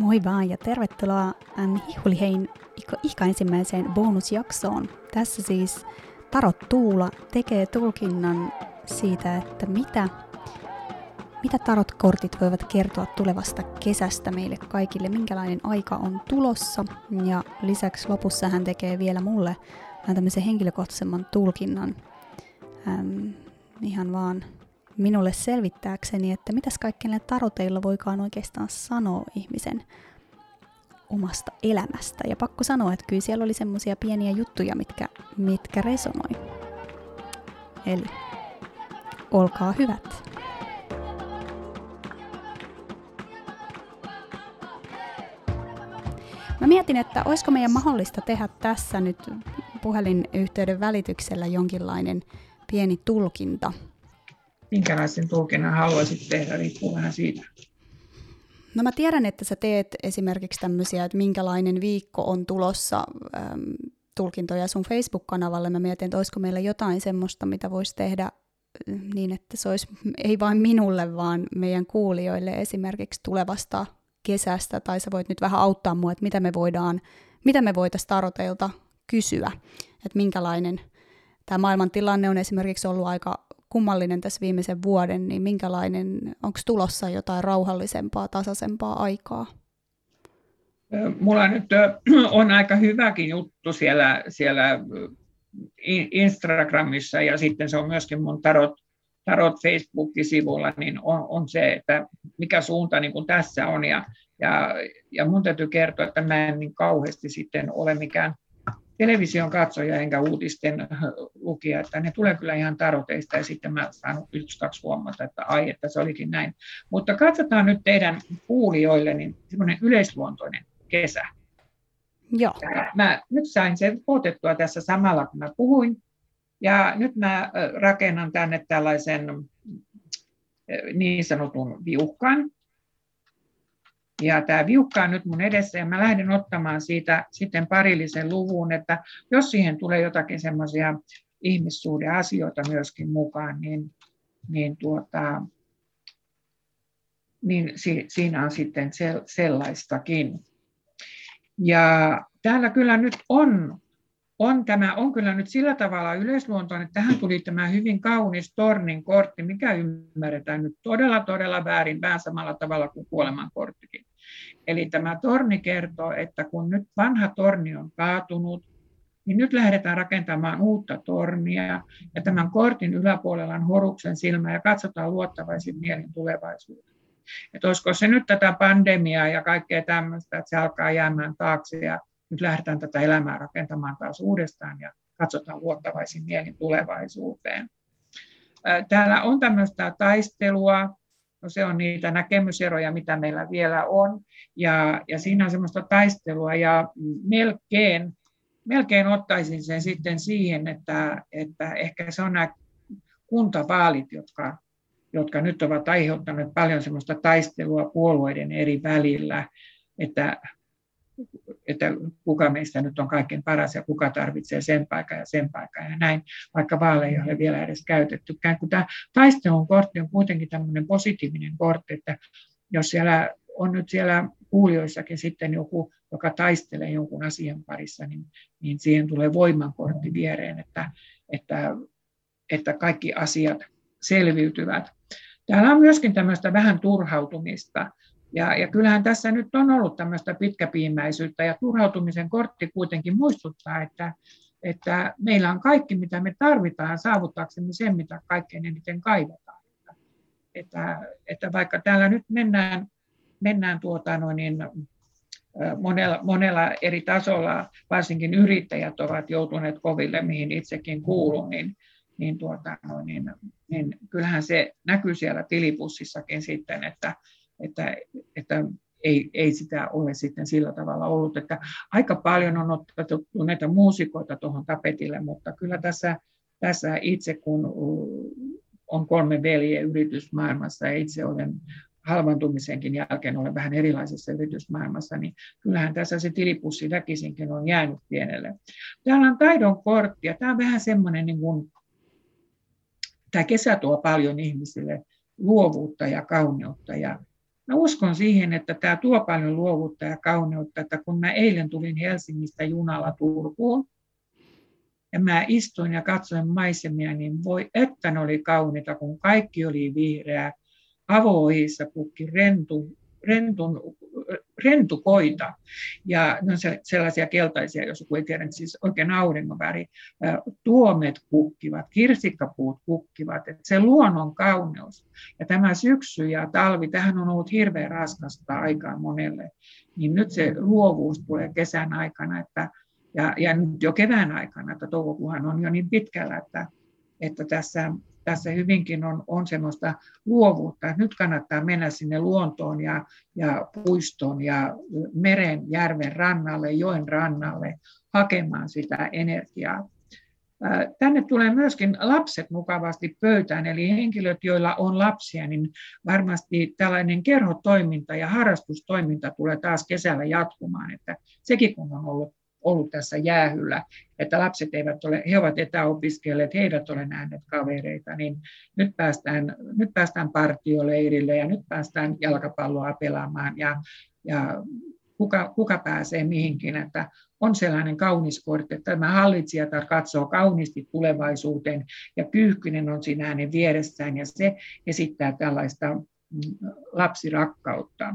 Moi vaan ja tervetuloa Hihulihein ihan ensimmäiseen bonusjaksoon. Tässä siis Tarot Tuula tekee tulkinnan siitä, että mitä, mitä tarot-kortit voivat kertoa tulevasta kesästä meille kaikille, minkälainen aika on tulossa. Ja lisäksi lopussa hän tekee vielä mulle vähän tämmöisen henkilökohtaisemman tulkinnan ähm, ihan vaan minulle selvittääkseni, että mitäs kaikkea taroteilla voikaan oikeastaan sanoa ihmisen omasta elämästä. Ja pakko sanoa, että kyllä siellä oli semmoisia pieniä juttuja, mitkä, mitkä resonoi. Eli olkaa hyvät. Mä mietin, että olisiko meidän mahdollista tehdä tässä nyt puhelinyhteyden välityksellä jonkinlainen pieni tulkinta minkälaisen tulkinnan haluaisit tehdä, riippuu vähän siitä. No mä tiedän, että sä teet esimerkiksi tämmöisiä, että minkälainen viikko on tulossa ähm, tulkintoja sun Facebook-kanavalle. Mä mietin, että olisiko meillä jotain semmoista, mitä voisi tehdä äh, niin, että se olisi ei vain minulle, vaan meidän kuulijoille esimerkiksi tulevasta kesästä, tai sä voit nyt vähän auttaa mua, että mitä me voidaan, mitä me voitaisiin taroteilta kysyä, että minkälainen tämä maailman tilanne on esimerkiksi ollut aika kummallinen tässä viimeisen vuoden, niin minkälainen, onko tulossa jotain rauhallisempaa, tasaisempaa aikaa? Mulla nyt on aika hyväkin juttu siellä, siellä Instagramissa ja sitten se on myöskin mun tarot, tarot Facebook-sivulla, niin on, on se, että mikä suunta niin kuin tässä on. Ja, ja, ja mun täytyy kertoa, että mä en niin kauheasti sitten ole mikään television katsoja enkä uutisten lukija, että ne tulee kyllä ihan taroteista ja sitten mä saan yksi, kaksi huomata, että ai, että se olikin näin. Mutta katsotaan nyt teidän kuulijoille niin semmoinen yleisluontoinen kesä. Joo. mä nyt sain sen otettua tässä samalla, kun mä puhuin. Ja nyt mä rakennan tänne tällaisen niin sanotun viuhkan, ja tämä viukka on nyt mun edessä ja mä lähden ottamaan siitä sitten parillisen luvun, että jos siihen tulee jotakin semmoisia ihmissuhdeasioita myöskin mukaan, niin, niin, tuota, niin si, siinä on sitten sellaistakin. Ja täällä kyllä nyt on, on, tämä on kyllä nyt sillä tavalla yleisluontoinen, että tähän tuli tämä hyvin kaunis tornin kortti, mikä ymmärretään nyt todella, todella väärin, vähän samalla tavalla kuin kuoleman korttikin. Eli tämä torni kertoo, että kun nyt vanha torni on kaatunut, niin nyt lähdetään rakentamaan uutta tornia, ja tämän kortin yläpuolella on horuksen silmä, ja katsotaan luottavaisin mielin tulevaisuuteen. Että olisiko se nyt tätä pandemiaa ja kaikkea tämmöistä, että se alkaa jäämään taakse, ja nyt lähdetään tätä elämää rakentamaan taas uudestaan, ja katsotaan luottavaisin mielin tulevaisuuteen. Täällä on tämmöistä taistelua, No se on niitä näkemyseroja, mitä meillä vielä on. Ja, ja siinä on semmoista taistelua ja melkein, melkein ottaisin sen sitten siihen, että, että ehkä se on nämä kuntavaalit, jotka, jotka nyt ovat aiheuttaneet paljon semmoista taistelua puolueiden eri välillä, että että kuka meistä nyt on kaikkein paras ja kuka tarvitsee sen paikan ja sen paikan ja näin, vaikka vaaleja ei ole vielä edes käytettykään. Kun tämä taistelun kortti on kuitenkin tämmöinen positiivinen kortti, että jos siellä on nyt siellä kuulijoissakin sitten joku, joka taistelee jonkun asian parissa, niin, niin siihen tulee voimankortti viereen, että, että, että kaikki asiat selviytyvät. Täällä on myöskin tämmöistä vähän turhautumista. Ja, ja kyllähän tässä nyt on ollut tämmöistä pitkäpiimäisyyttä ja turhautumisen kortti kuitenkin muistuttaa, että, että meillä on kaikki, mitä me tarvitaan saavuttaaksemme sen, mitä kaikkein eniten kaivataan. Että, että vaikka täällä nyt mennään, mennään tuota noin niin, monella, monella eri tasolla, varsinkin yrittäjät ovat joutuneet koville, mihin itsekin kuulun, niin, niin, tuota, noin, niin, niin kyllähän se näkyy siellä tilipussissakin sitten, että, että, että ei, ei sitä ole sitten sillä tavalla ollut, että aika paljon on otettu näitä muusikoita tuohon tapetille, mutta kyllä tässä, tässä itse kun on kolme veljeä yritysmaailmassa ja itse olen halvantumisenkin jälkeen olen vähän erilaisessa yritysmaailmassa, niin kyllähän tässä se tilipussi väkisinkin on jäänyt pienelle. Täällä on taidon kortti ja tämä on vähän semmoinen, niin kuin, tämä kesä tuo paljon ihmisille luovuutta ja kauneutta ja mä uskon siihen, että tämä tuo paljon luovuutta ja kauneutta, että kun mä eilen tulin Helsingistä junalla Turkuun, ja mä istuin ja katsoin maisemia, niin voi että ne oli kauniita, kun kaikki oli vihreää. Avoihissa pukki rentu, rentun, rentukoita. Ja ne on sellaisia keltaisia, jos joku ei tiedä, siis oikein auringon väri. Tuomet kukkivat, kirsikkapuut kukkivat. Että se luonnon kauneus. Ja tämä syksy ja talvi, tähän on ollut hirveän raskasta aikaa monelle. Niin nyt se luovuus tulee kesän aikana, että ja, ja nyt jo kevään aikana, että toukokuuhan on jo niin pitkällä, että, että tässä, tässä hyvinkin on, on semmoista luovuutta, että nyt kannattaa mennä sinne luontoon ja, ja puistoon ja meren, järven rannalle, joen rannalle hakemaan sitä energiaa. Tänne tulee myöskin lapset mukavasti pöytään, eli henkilöt, joilla on lapsia, niin varmasti tällainen kerhotoiminta ja harrastustoiminta tulee taas kesällä jatkumaan, että sekin kun on ollut ollut tässä jäähyllä, että lapset eivät ole, he ovat etäopiskelleet, he eivät ole nähneet kavereita, niin nyt päästään, nyt päästään partioleirille ja nyt päästään jalkapalloa pelaamaan ja, ja kuka, kuka pääsee mihinkin, että on sellainen kaunis kortti, että tämä hallitsijatar katsoo kauniisti tulevaisuuteen ja Pyyhkynen on siinä hänen vieressään ja se esittää tällaista lapsirakkautta.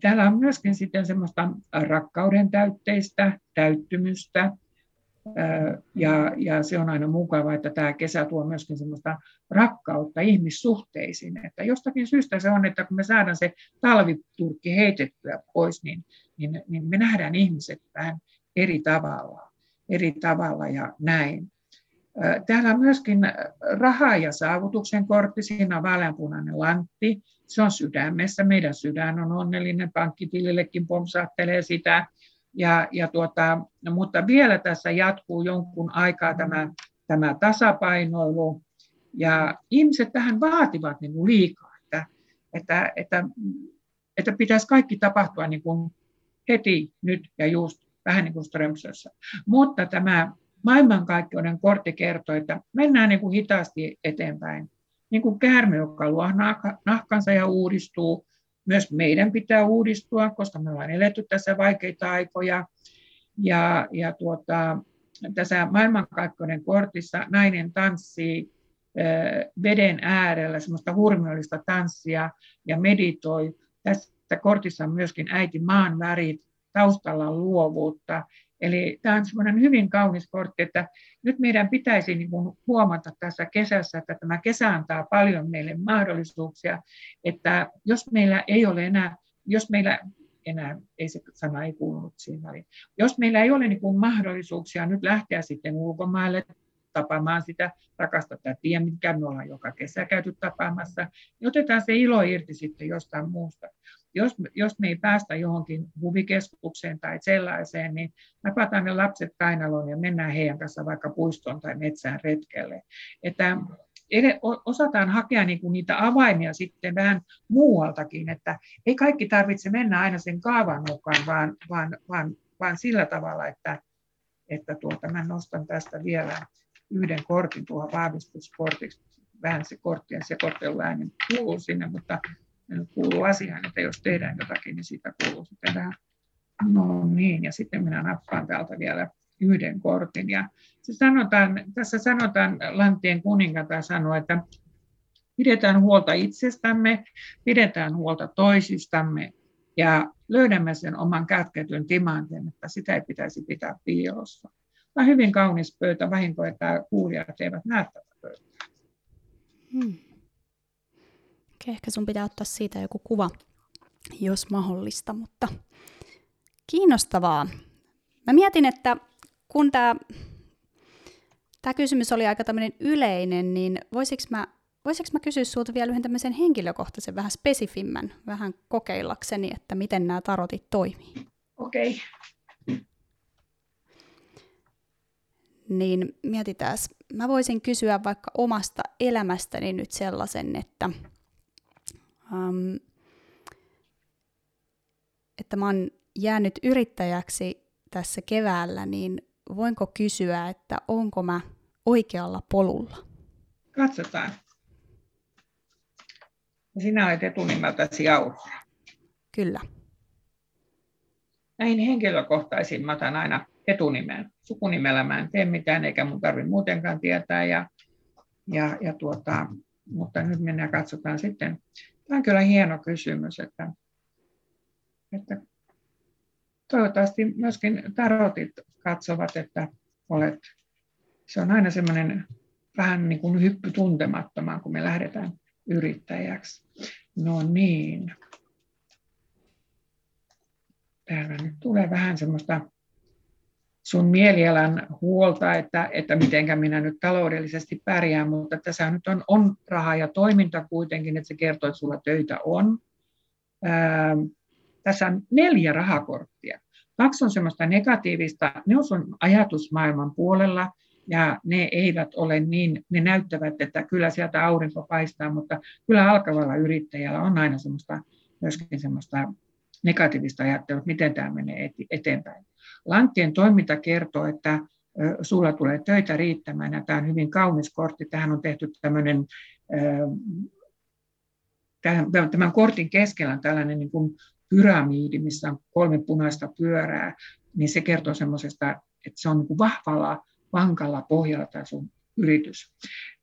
Täällä on myöskin sitten semmoista rakkauden täytteistä, täyttymystä, ja, ja se on aina mukava, että tämä kesä tuo myöskin semmoista rakkautta ihmissuhteisiin. Että jostakin syystä se on, että kun me saadaan se talviturkki heitettyä pois, niin, niin, niin me nähdään ihmiset vähän eri tavalla, eri tavalla ja näin. Täällä on myöskin raha- ja saavutuksen kortti, siinä on vaaleanpunainen lantti, se on sydämessä, meidän sydän on onnellinen, pankkitilillekin pomsaattelee sitä, ja, ja tuota, no, mutta vielä tässä jatkuu jonkun aikaa tämä, tämä tasapainoilu, ja ihmiset tähän vaativat niin liikaa, että, että, että, että pitäisi kaikki tapahtua niin kuin heti, nyt ja just, vähän niin kuin Strömsössä. Mutta tämä maailmankaikkeuden kortti kertoo, että mennään niin kuin hitaasti eteenpäin. Niin kuin käärme, joka luo nahkansa ja uudistuu. Myös meidän pitää uudistua, koska me ollaan eletty tässä vaikeita aikoja. Ja, ja tuota, tässä maailmankaikkeuden kortissa nainen tanssii veden äärellä semmoista hurmiollista tanssia ja meditoi. Tässä kortissa on myöskin äiti maan värit, taustalla on luovuutta Eli tämä on semmoinen hyvin kaunis kortti, että nyt meidän pitäisi niin kuin huomata tässä kesässä, että tämä kesä antaa paljon meille mahdollisuuksia, että jos meillä ei ole enää, jos meillä enää, ei se sana ei kuulunut siinä väliin, jos meillä ei ole niin kuin mahdollisuuksia nyt lähteä sitten ulkomaille tapaamaan sitä rakasta tätiä, mitkä me ollaan joka kesä käyty tapaamassa, niin otetaan se ilo irti sitten jostain muusta jos, jos me ei päästä johonkin huvikeskukseen tai sellaiseen, niin napataan ne lapset kainaloon ja mennään heidän kanssa vaikka puistoon tai metsään retkelle. Että osataan hakea niin kuin niitä avaimia sitten vähän muualtakin, että ei kaikki tarvitse mennä aina sen kaavan mukaan, vaan, vaan, vaan, vaan sillä tavalla, että, että tuota, mä nostan tästä vielä yhden kortin tuohon vahvistuskortiksi. Vähän se korttien sekoittelu ääni kuuluu sinne, mutta kuuluu asiaan, että jos tehdään jotakin, niin siitä kuuluu sitten vähän, no niin, ja sitten minä nappaan täältä vielä yhden kortin. Ja se sanotaan, tässä sanotaan, Lanttien kuningatar sanoo, että pidetään huolta itsestämme, pidetään huolta toisistamme ja löydämme sen oman kätketyn timantin, että sitä ei pitäisi pitää piilossa. Tämä on hyvin kaunis pöytä, vahinko, että kuulijat eivät näe tätä pöytää. Hmm. Ehkä sun pitää ottaa siitä joku kuva, jos mahdollista, mutta kiinnostavaa. Mä mietin, että kun tämä tää kysymys oli aika tämmöinen yleinen, niin voisiko mä, voisiko mä kysyä sulta vielä yhden tämmöisen henkilökohtaisen, vähän spesifimmän, vähän kokeillakseni, että miten nämä tarotit toimii? Okei. Okay. Niin mietitään, mä voisin kysyä vaikka omasta elämästäni nyt sellaisen, että um, että mä oon jäänyt yrittäjäksi tässä keväällä, niin voinko kysyä, että onko mä oikealla polulla? Katsotaan. Sinä olet etunimeltäsi Aurora. Kyllä. Näin henkilökohtaisin mä otan aina etunimen. Sukunimellä mä en tee mitään, eikä mun tarvitse muutenkaan tietää. Ja, ja, ja tuota, mutta nyt mennään katsotaan sitten. Tämä on kyllä hieno kysymys, että, että toivottavasti myöskin tarotit katsovat, että olet, se on aina semmoinen vähän niin kuin hyppy tuntemattomaan, kun me lähdetään yrittäjäksi. No niin. Täällä nyt tulee vähän semmoista sun mielialan huolta, että, että mitenkä minä nyt taloudellisesti pärjään, mutta tässä nyt on, on raha ja toiminta kuitenkin, että se kertoo, että sulla töitä on. Ää, tässä on neljä rahakorttia. Kaksi on semmoista negatiivista, ne on sun ajatusmaailman puolella, ja ne eivät ole niin, ne näyttävät, että kyllä sieltä aurinko paistaa, mutta kyllä alkavalla yrittäjällä on aina semmoista, myöskin semmoista negatiivista ajattelua, että miten tämä menee eteenpäin. Lanttien toiminta kertoo, että sulla tulee töitä riittämään, ja tämä on hyvin kaunis kortti. Tähän on tehty tämmöinen, tämän kortin keskellä on tällainen niin kuin pyramiidi, missä on kolme punaista pyörää, niin se kertoo semmoisesta, että se on niin kuin vahvalla, vankalla pohjalla tämä sun yritys.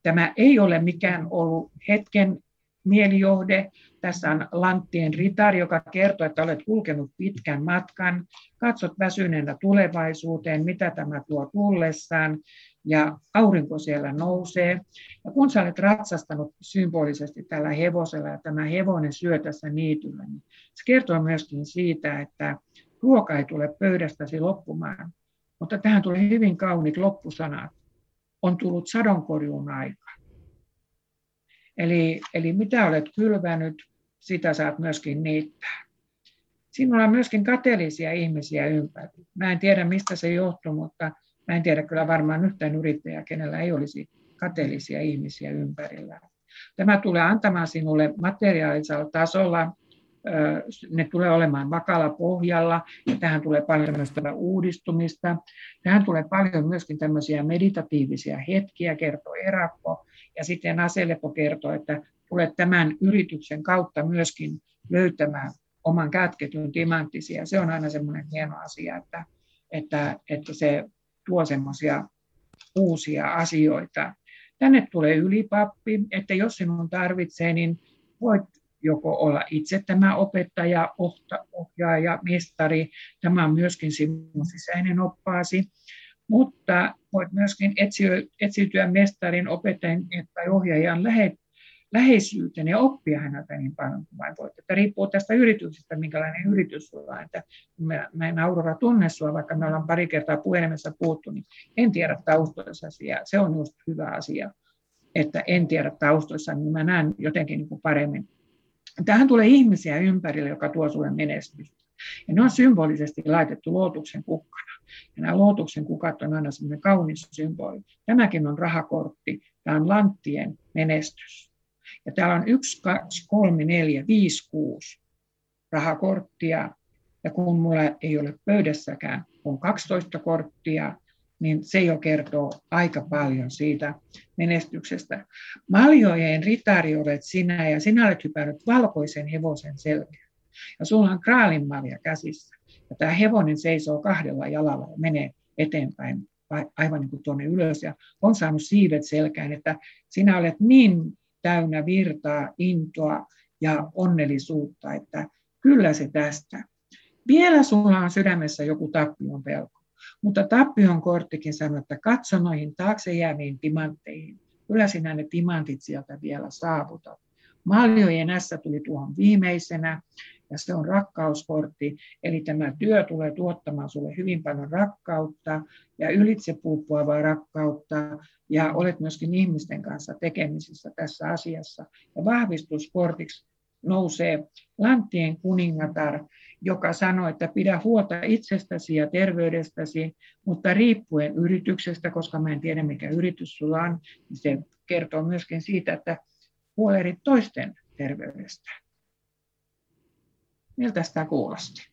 Tämä ei ole mikään ollut hetken mielijohde. Tässä on Lanttien ritari, joka kertoo, että olet kulkenut pitkän matkan, katsot väsyneenä tulevaisuuteen, mitä tämä tuo tullessaan, ja aurinko siellä nousee. Ja kun sä olet ratsastanut symbolisesti tällä hevosella, ja tämä hevonen syö tässä niityllä, niin se kertoo myöskin siitä, että ruoka ei tule pöydästäsi loppumaan. Mutta tähän tulee hyvin kauniit loppusanat. On tullut sadonkorjuun aika. Eli, eli mitä olet kylvänyt, sitä saat myöskin niittää. Sinulla on myöskin kateellisia ihmisiä ympäri. Mä en tiedä, mistä se johtuu, mutta mä en tiedä kyllä varmaan yhtään yrittäjää, kenellä ei olisi kateellisia ihmisiä ympärillä. Tämä tulee antamaan sinulle materiaalisella tasolla ne tulee olemaan vakalla pohjalla ja tähän tulee paljon myös uudistumista. Tähän tulee paljon myöskin tämmöisiä meditatiivisia hetkiä, kertoo Erakko. Ja sitten Aselepo kertoo, että tulet tämän yrityksen kautta myöskin löytämään oman kätketyn timanttisia. Se on aina semmoinen hieno asia, että, että, että se tuo semmoisia uusia asioita. Tänne tulee ylipappi, että jos sinun tarvitsee, niin voit joko olla itse tämä opettaja, ohjaaja, mestari. Tämä on myöskin sinun sisäinen oppaasi. Mutta voit myöskin etsiytyä mestarin, opettajan tai ohjaajan lähe, läheisyyteen ja oppia häneltä niin paljon kuin vain voit. Että riippuu tästä yrityksestä, minkälainen yritys sulla on. Että mä, mä en Aurora tunne sua, vaikka me ollaan pari kertaa puhelimessa puhuttu, niin en tiedä taustoissasi ja se on just hyvä asia, että en tiedä taustoissa, niin mä näen jotenkin niin kuin paremmin Tähän tulee ihmisiä ympärille, joka tuo sinulle menestystä. Ja ne on symbolisesti laitettu luotuksen kukkana. Ja nämä luotuksen kukat on aina semmoinen kaunis symboli. Tämäkin on rahakortti. Tämä on lanttien menestys. Ja täällä on 1, 2, 3, 4, 5, 6 rahakorttia. Ja kun mulla ei ole pöydässäkään, on 12 korttia, niin se jo kertoo aika paljon siitä menestyksestä. Maljojen ritari olet sinä ja sinä olet hypännyt valkoisen hevosen selkeä. Ja sulla on kraalinmalja käsissä. Ja tämä hevonen seisoo kahdella jalalla ja menee eteenpäin aivan niin kuin tuonne ylös ja on saanut siivet selkään, että sinä olet niin täynnä virtaa, intoa ja onnellisuutta, että kyllä se tästä. Vielä sulla on sydämessä joku tappion pelko. Mutta tappion korttikin sanoi, että katso noihin taakse jääviin timantteihin. Kyllä sinä ne timantit sieltä vielä saavutat. Maljojen S tuli tuohon viimeisenä, ja se on rakkauskortti. Eli tämä työ tulee tuottamaan sinulle hyvin paljon rakkautta ja ylitse puuppuavaa rakkautta, ja olet myöskin ihmisten kanssa tekemisissä tässä asiassa. Ja vahvistuskortiksi nousee Lanttien kuningatar, joka sanoi, että pidä huolta itsestäsi ja terveydestäsi, mutta riippuen yrityksestä, koska mä en tiedä mikä yritys sulla on, niin se kertoo myöskin siitä, että huolehdit toisten terveydestä. Miltä tämä kuulosti?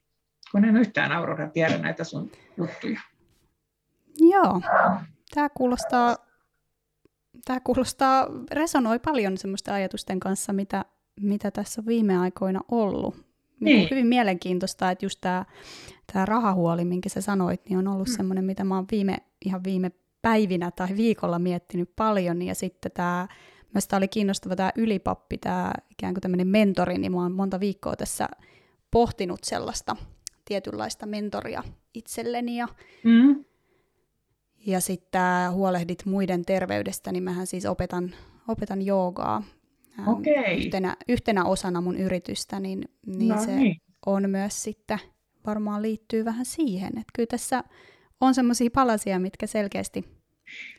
Kun en yhtään Aurora tiedä näitä sun juttuja. Joo, tämä kuulostaa, tämä kuulostaa, resonoi paljon semmoisten ajatusten kanssa, mitä, mitä tässä on viime aikoina ollut. Niin. Niin. Hyvin mielenkiintoista, että just tämä tää rahahuoli, minkä sä sanoit, niin on ollut mm. semmoinen, mitä mä oon viime, ihan viime päivinä tai viikolla miettinyt paljon. Ja sitten tämä, myös tää oli kiinnostava tämä ylipappi, tämä ikään kuin tämmöinen mentori, niin mä oon monta viikkoa tässä pohtinut sellaista tietynlaista mentoria itselleni ja Mm. ja sitten huolehdit muiden terveydestä, niin mähän siis opetan, opetan joogaa äm, Okei. yhtenä, yhtenä osana mun yritystä, niin, niin No se niin. on myös sitten, varmaan liittyy vähän siihen, että kyllä tässä on semmoisia palasia, mitkä selkeästi,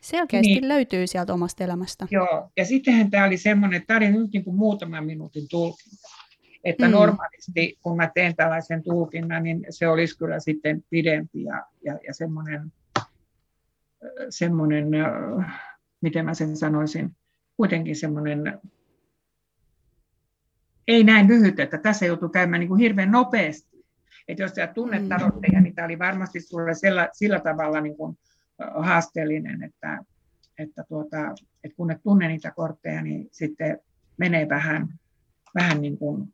selkeästi Niin. löytyy sieltä omasta elämästä. Joo, ja sittenhän tämä oli semmoinen, että tämä oli nyt niin kuin muutaman minuutin tulkinta. Että Mm. normaalisti, kun mä teen tällaisen tulkinnan, niin se olisi kyllä sitten pidempi ja, ja, ja semmoinen, semmoinen, miten mä sen sanoisin, kuitenkin semmoinen, ei näin lyhyt, että tässä joutuu käymään niin kuin hirveän nopeasti. Että jos sä tunnet Mm. tarotteja, niin tämä oli varmasti sulle sillä, sillä tavalla niin kuin haasteellinen, että, että, tuota, että kun et tunne niitä kortteja, niin sitten menee vähän, vähän niin kuin,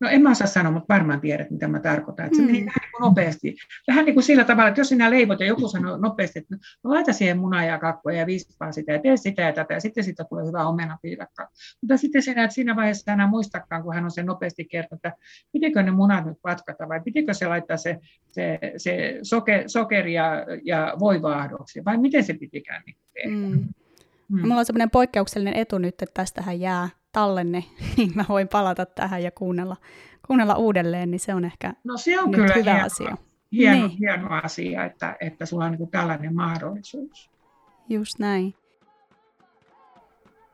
no en mä osaa sanoa, mutta varmaan tiedät, mitä mä tarkoitan. Että se Mm. meni vähän niin kuin nopeasti. Vähän niin kuin sillä tavalla, että jos sinä leivot ja joku sanoo nopeasti, että no, laita siihen munaa ja kakkoa ja vispaa sitä ja tee sitä ja tätä ja sitten siitä tulee hyvä omenapiirakka. Mutta sitten sinä et siinä vaiheessa enää muistakaan, kun hän on sen nopeasti kertonut, että pitikö ne munat nyt patkata vai pitikö se laittaa se, se, se soke, sokeri ja, ja voivaahdoksi vai miten se pitikään niin tehdä. Mm. Mm. Mulla on semmoinen poikkeuksellinen etu nyt, että tästähän jää tallenne, niin mä voin palata tähän ja kuunnella, kuunnella uudelleen, niin se on ehkä No se on nyt kyllä hyvä hieno, asia. hieno, Niin. hieno asia, että, että sulla on niin tällainen mahdollisuus. Just näin.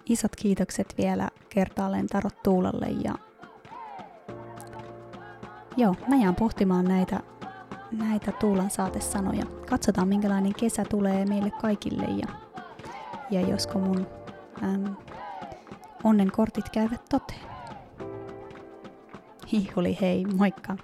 Isot kiitokset vielä kertaalleen Tarot Tuulalle ja joo, mä jään pohtimaan näitä, näitä Tuulan saatesanoja. Katsotaan minkälainen kesä tulee meille kaikille ja, ja josko mun äm, onnenkortit käyvät toteen. Hihuli hei, moikka!